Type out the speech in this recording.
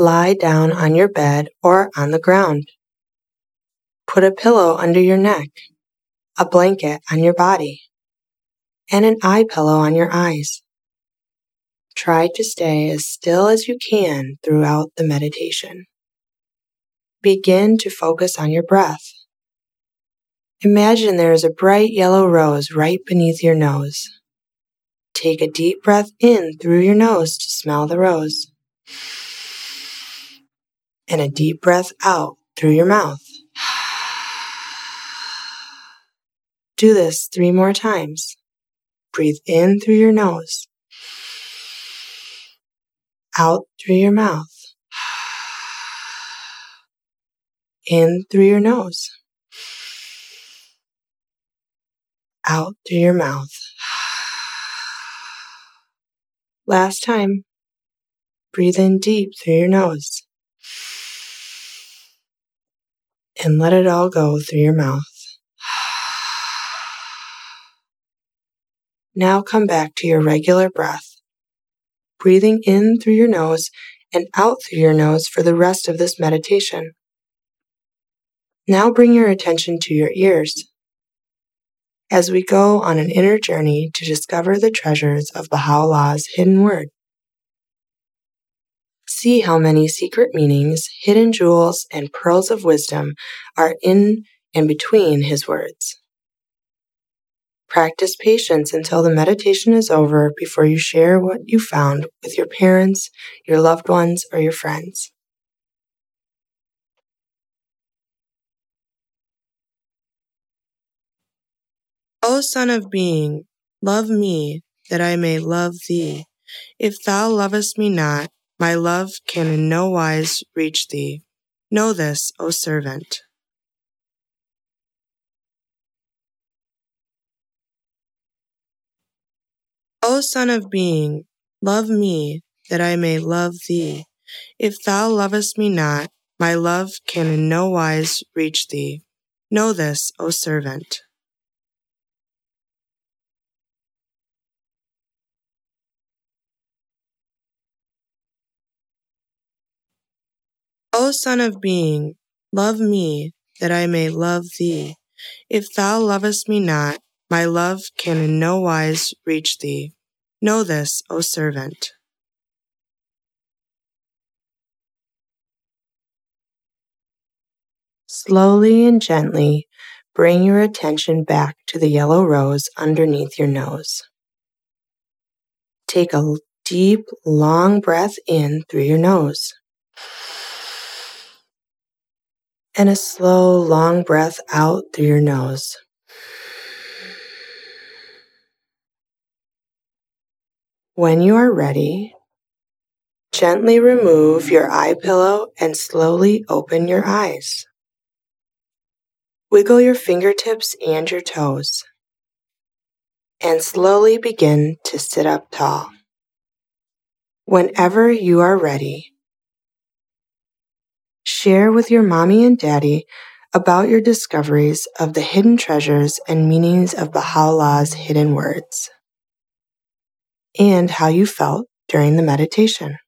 Lie down on your bed or on the ground. Put a pillow under your neck, a blanket on your body, and an eye pillow on your eyes. Try to stay as still as you can throughout the meditation. Begin to focus on your breath. Imagine there is a bright yellow rose right beneath your nose. Take a deep breath in through your nose to smell the rose. And a deep breath out through your mouth. Do this three more times. Breathe in through your nose, out through your mouth, in through your nose, out through your mouth. Last time. Breathe in deep through your nose. And let it all go through your mouth. Now come back to your regular breath, breathing in through your nose and out through your nose for the rest of this meditation. Now bring your attention to your ears as we go on an inner journey to discover the treasures of Baha'u'llah's hidden word. See how many secret meanings, hidden jewels, and pearls of wisdom are in and between his words. Practice patience until the meditation is over before you share what you found with your parents, your loved ones, or your friends. O Son of Being, love me, that I may love thee. If thou lovest me not, my love can in no wise reach thee. Know this, O servant. O Son of Being, love me, that I may love thee. If thou lovest me not, my love can in no wise reach thee. Know this, O servant. Son of Being, love me, that I may love thee. If thou lovest me not, my love can in no wise reach thee. Know this, O servant. Slowly and gently bring your attention back to the yellow rose underneath your nose. Take a deep, long breath in through your nose. And a slow, long breath out through your nose. When you are ready, gently remove your eye pillow and slowly open your eyes. Wiggle your fingertips and your toes. And slowly begin to sit up tall. Whenever you are ready, share with your mommy and daddy about your discoveries of the hidden treasures and meanings of Baha'u'llah's hidden words and how you felt during the meditation.